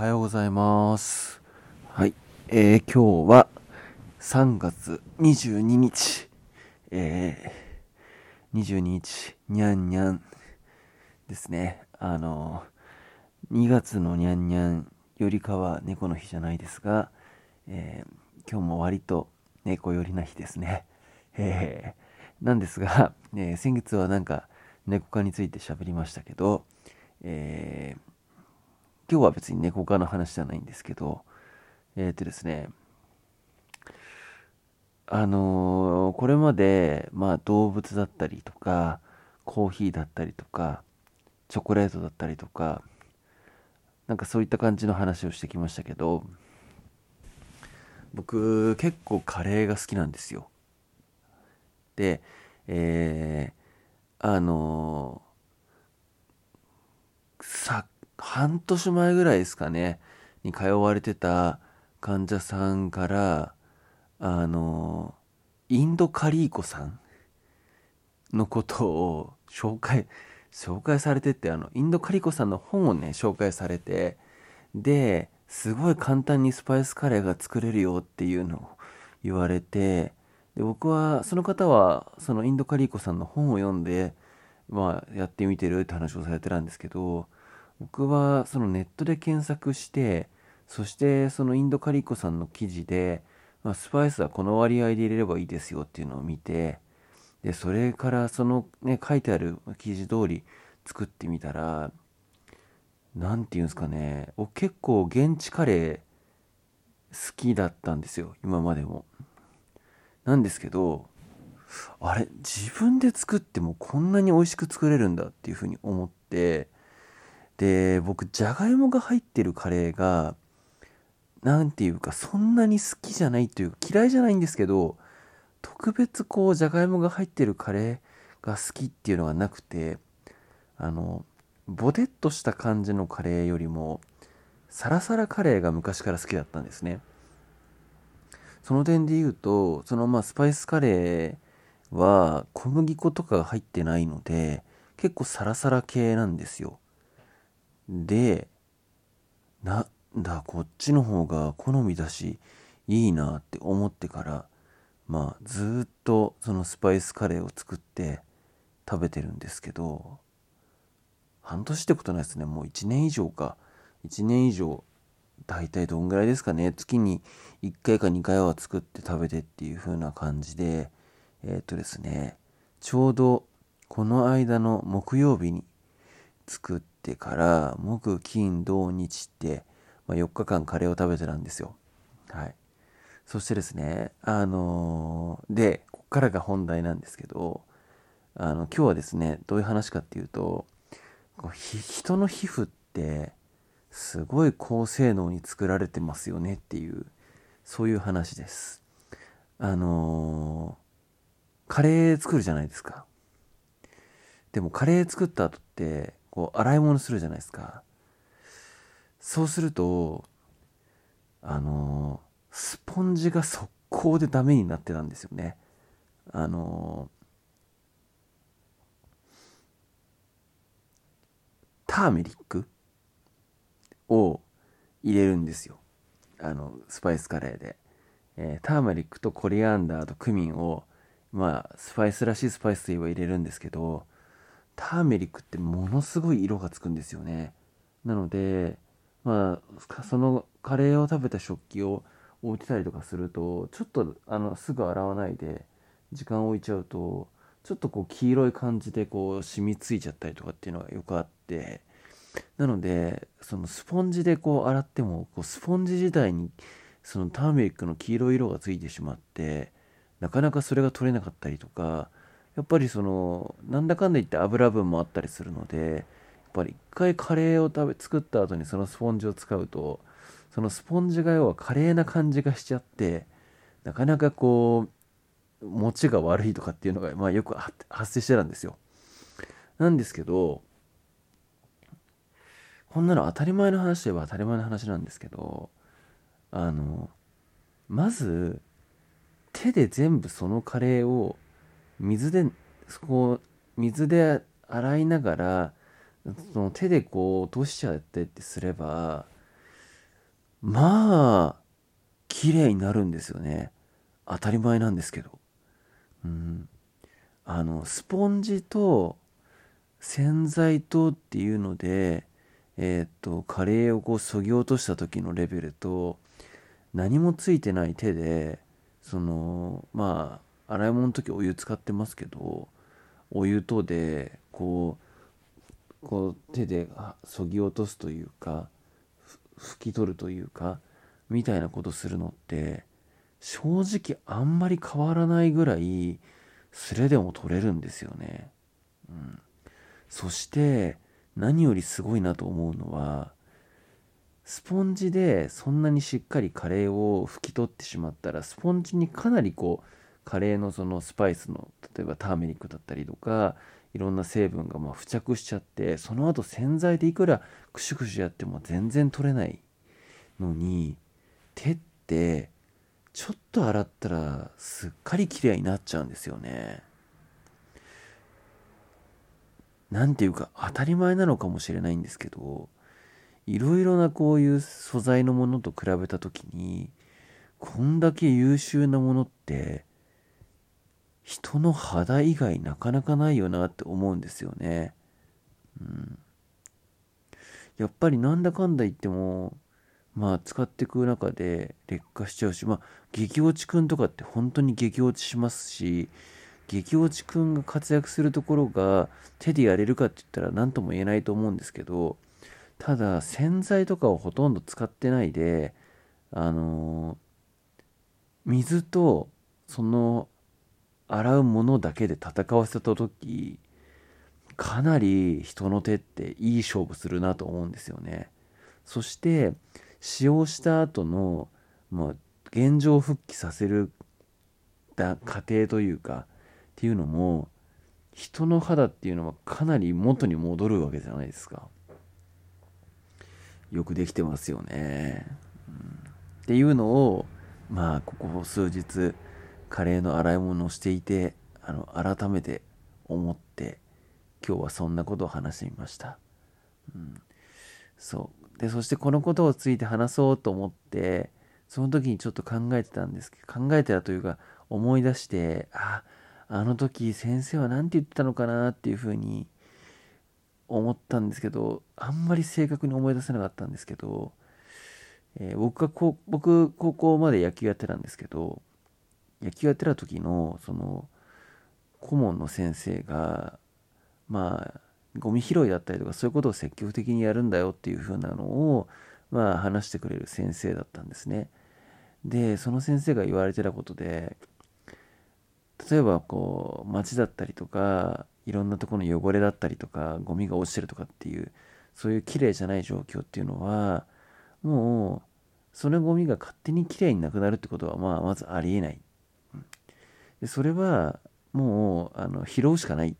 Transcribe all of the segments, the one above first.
はようございます。はい。えー、今日は3月22日。えー、22日、にゃんにゃんですね。あの、2月のにゃんにゃんよりかは猫の日じゃないですが、えー、今日も割と猫寄りな日ですね。えー、なんですが、えー先月はなんか猫科について喋りましたけど、えー今日は別に猫科の話じゃないんですけど、えっ、とですね、あのーこれまで、まあ動物だったりとか、コーヒーだったりとか、チョコレートだったりとか、なんかそういった感じの話をしてきましたけど、僕結構カレーが好きなんですよ。で、えーあのーさ、半年前ぐらいですかね、に通われてた患者さんから、あのインドカリーコさんのことを紹介、紹介されてって、あの、インドカリーコさんの本をね、紹介されて、で、すごい簡単にスパイスカレーが作れるよっていうのを言われて、で、僕は、その方は、そのインドカリーコさんの本を読んで、まあ、やってみてるって話をされてたんですけど、僕はそのネットで検索して、そしてそのインドカリーコさんの記事で、まあ、スパイスはこの割合で入れればいいですよっていうのを見て、で、それからそのね、書いてある記事通り作ってみたら、なんていうんですかね、結構現地カレー好きだったんですよ、今までも。なんですけど、あれ、自分で作ってもこんなに美味しく作れるんだっていうふうに思って、で、僕、じゃがいもが入ってるカレーが、なんていうか、そんなに好きじゃないというか、嫌いじゃないんですけど、特別こう、じゃがいもが入ってるカレーが好きっていうのがなくて、あの、ボテッとした感じのカレーよりも、サラサラカレーが昔から好きだったんですね。その点で言うと、そのまあスパイスカレーは小麦粉とかが入ってないので、結構サラサラ系なんですよ。で、なんだ、こっちの方が好みだし、いいなって思ってから、まあずっとそのスパイスカレーを作って食べてるんですけど、半年ってことないですね。もう1年以上か。1年以上、大体どんぐらいですかね。月に1回か2回は作って食べてっていう風な感じで、えーっとですね、ちょうどこの間の木曜日に作ってから、木、金、土、日って、まあ、4日間カレーを食べてたんですよ。はい。そしてですね、あのーで、こっからが本題なんですけど、あの、今日はですね、どういう話かっていうと、こう人の皮膚ってすごい高性能に作られてますよねっていうそういう話ですあのーカレー作るじゃないですかでもカレー作った後ってこう洗い物するじゃないですかそうするとあのスポンジが速攻でダメになってたんですよねあのターメリックを入れるんですよ。あの、スパイスカレーで。えーターメリックとコリアンダーとクミンを、まあ、スパイスらしいスパイスといえば入れるんですけど、ターメリックってものすごい色がつくんですよね。なので、まあ、そのカレーを食べた食器を置いてたりとかすると、ちょっと、あの、すぐ洗わないで、時間置いちゃうと、ちょっとこう黄色い感じでこう染みついちゃったりとかっていうのがよくあって、なので、そのスポンジでこう洗っても、こうスポンジ自体にそのターメリックの黄色い色がついてしまって、なかなかそれが取れなかったりとか、やっぱりその、なんだかんだ言って油分もあったりするので、やっぱり一回カレーを食べ、作った後にそのスポンジを使うと、そのスポンジが要はカレーな感じがしちゃって、なかなかこう、持ちが悪いとかっていうのが、まあよく発生してたんですよ。なんですけど、こんなの当たり前の話といえば当たり前の話なんですけど、あの、まず、手で全部そのカレーを水で、こう、水で洗いながら、その手でこう落としちゃってってすれば、まあ綺麗になるんですよね。当たり前なんですけど。うん。あのスポンジと洗剤とっていうのでえ、っとカレーをこうそぎ落とした時のレベルと何もついてない手でそのまあ洗い物の時お湯使ってますけどお湯とでこうこう手でそぎ落とすというか拭き取るというかみたいなことするのって正直あんまり変わらないぐらいスレでも取れるんですよね。うん、そして何よりすごいなと思うのはスポンジでそんなにしっかりカレーを拭き取ってしまったらスポンジにかなりこうカレーのそのスパイスの例えばターメリックだったりとかいろんな成分がま付着しちゃってその後洗剤でいくらクシュクシュやっても全然取れないのに手ってちょっと洗ったらすっかり綺麗になっちゃうんですよね。なんていうか当たり前なのかもしれないんですけどいろいろなこういう素材のものと比べた時にこんだけ優秀なものって人の肌以外なかなかないよなって思うんですよね。うん、やっぱりなんだかんだ言ってもまあ使っていく中で劣化しちゃうしまあ激落ちくんとかって本当に激落ちしますし激落ちくんが活躍するところが手でやれるかって言ったら何とも言えないと思うんですけどただ洗剤とかをほとんど使ってないであの水とその洗うものだけで戦わせた時かなり人の手っていい勝負するなと思うんですよね。そして使用した後の、まあ、現状復帰させる過程というかっていうのも人の肌っていうのはかなり元に戻るわけじゃないですか。よくできてますよね、うん、っていうのをまあここ数日カレーの洗い物をしていてあの改めて思って今日はそんなことを話してみました、うん、そう。でそしてこのことをついて話そうと思ってその時にちょっと考えてたんですけど考えてたというか思い出してああの時先生は何て言ってたのかなっていうふうに思ったんですけどあんまり正確に思い出せなかったんですけど、えー、僕がこ僕高校まで野球やってたんですけど野球やってた時のその顧問の先生がまあゴミ拾いだったりとかそういうことを積極的にやるんだよっていう風なのをまあ話してくれる先生だったんですね。でその先生が言われてたことで例えばこう街だったりとかいろんなところの汚れだったりとかゴミが落ちてるとかっていうそういう綺麗じゃない状況っていうのはもうそのゴミが勝手に綺麗になくなるってことはまあまずありえないでそれはもうあの拾うしかない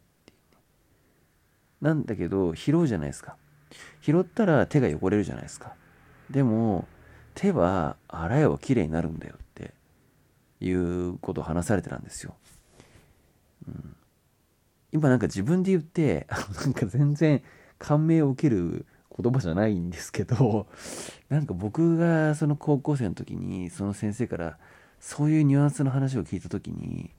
なんだけど拾うじゃないですか。拾ったら手が汚れるじゃないですか。でも手は洗えば綺麗になるんだよっていうことを話されてたんですよ、うん、今なんか自分で言ってなんか全然感銘を受ける言葉じゃないんですけどなんか僕がその高校生の時にその先生からそういうニュアンスの話を聞いた時に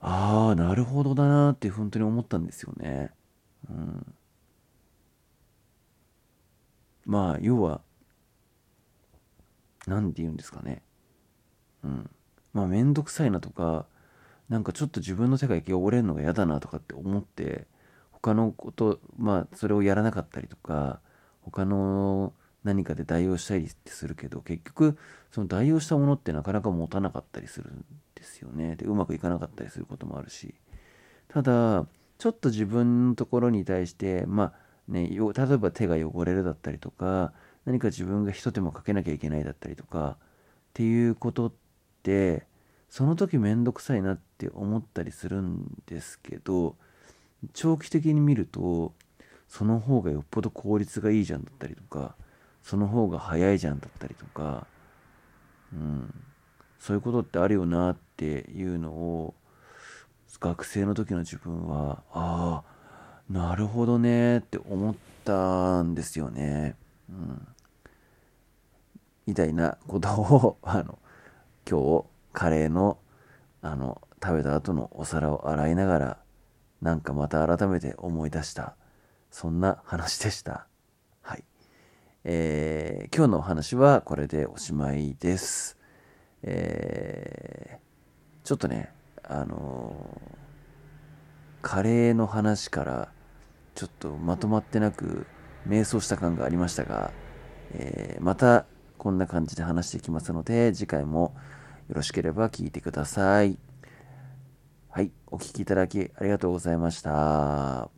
ああなるほどだなって本当に思ったんですよね。うん、まあ要は何て言うんですかね。うん、まあ面倒くさいなとかなんかちょっと自分の手が汚れるのが嫌だなとかって思って他のことまあそれをやらなかったりとか他の何かで代用したりってするけど結局その代用したものってなかなか持たなかったりするんですよね。でうまくいかなかったりすることもあるし。ただちょっと自分のところに対してまあね例えば手が汚れるだったりとか何か自分が一手間かけなきゃいけないだったりとかっていうことってその時めんどくさいなって思ったりするんですけど長期的に見るとその方がよっぽど効率がいいじゃんだったりとかその方が早いじゃんだったりとか、うん、そういうことってあるよなっていうのを学生の時の自分はああなるほどねって思ったんですよね。うん、みたいなことをあの今日カレーのあの食べた後のお皿を洗いながらなんかまた改めて思い出した。そんな話でした。えー、今日のお話はこれでおしまいですえー、ちょっとねあのー、カレーの話からちょっとまとまってなく迷走した感がありましたが、え、またこんな感じで話していきますので次回もよろしければ聞いてください。はい、お聴きいただきありがとうございました。